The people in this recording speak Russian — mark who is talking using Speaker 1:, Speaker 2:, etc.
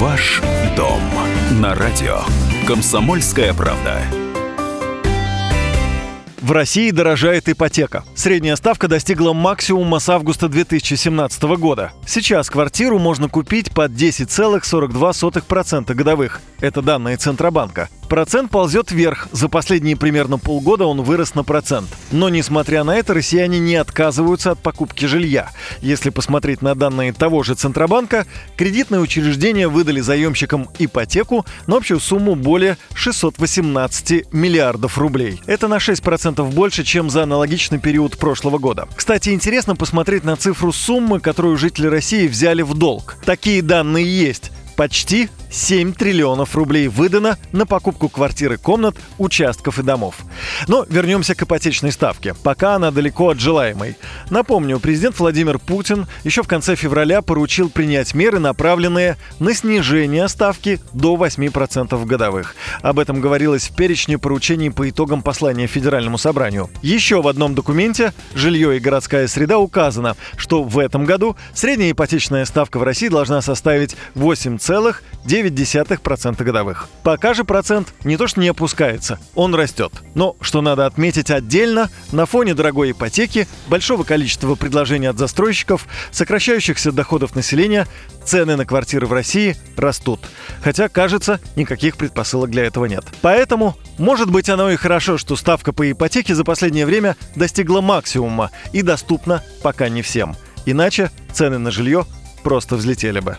Speaker 1: Ваш дом на радио. Комсомольская правда.
Speaker 2: В России дорожает ипотека. Средняя ставка достигла максимума с августа 2017 года. Сейчас квартиру можно купить под 10,42% годовых. Это данные Центробанка. Процент ползет вверх. За последние примерно полгода он вырос на процент. Но, несмотря на это, россияне не отказываются от покупки жилья. Если посмотреть на данные того же Центробанка, кредитные учреждения выдали заемщикам ипотеку на общую сумму более 618 миллиардов рублей. Это на 6% больше, чем за аналогичный период прошлого года. Кстати, интересно посмотреть на цифру суммы, которую жители России взяли в долг. Такие данные есть. Почти 7 триллионов рублей выдано на покупку квартиры, комнат, участков и домов. Но вернемся к ипотечной ставке. Пока она далеко от желаемой. Напомню, президент Владимир Путин еще в конце февраля поручил принять меры, направленные на снижение ставки до 8% годовых. Об этом говорилось в перечне поручений по итогам послания Федеральному собранию. Еще в одном документе «Жилье и городская среда» указано, что в этом году средняя ипотечная ставка в России должна составить 8,9%. 0,9% годовых. Пока же процент не то что не опускается, он растет. Но, что надо отметить отдельно, на фоне дорогой ипотеки, большого количества предложений от застройщиков, сокращающихся доходов населения, цены на квартиры в России растут. Хотя, кажется, никаких предпосылок для этого нет. Поэтому, может быть, оно и хорошо, что ставка по ипотеке за последнее время достигла максимума и доступна пока не всем. Иначе цены на жилье просто взлетели бы.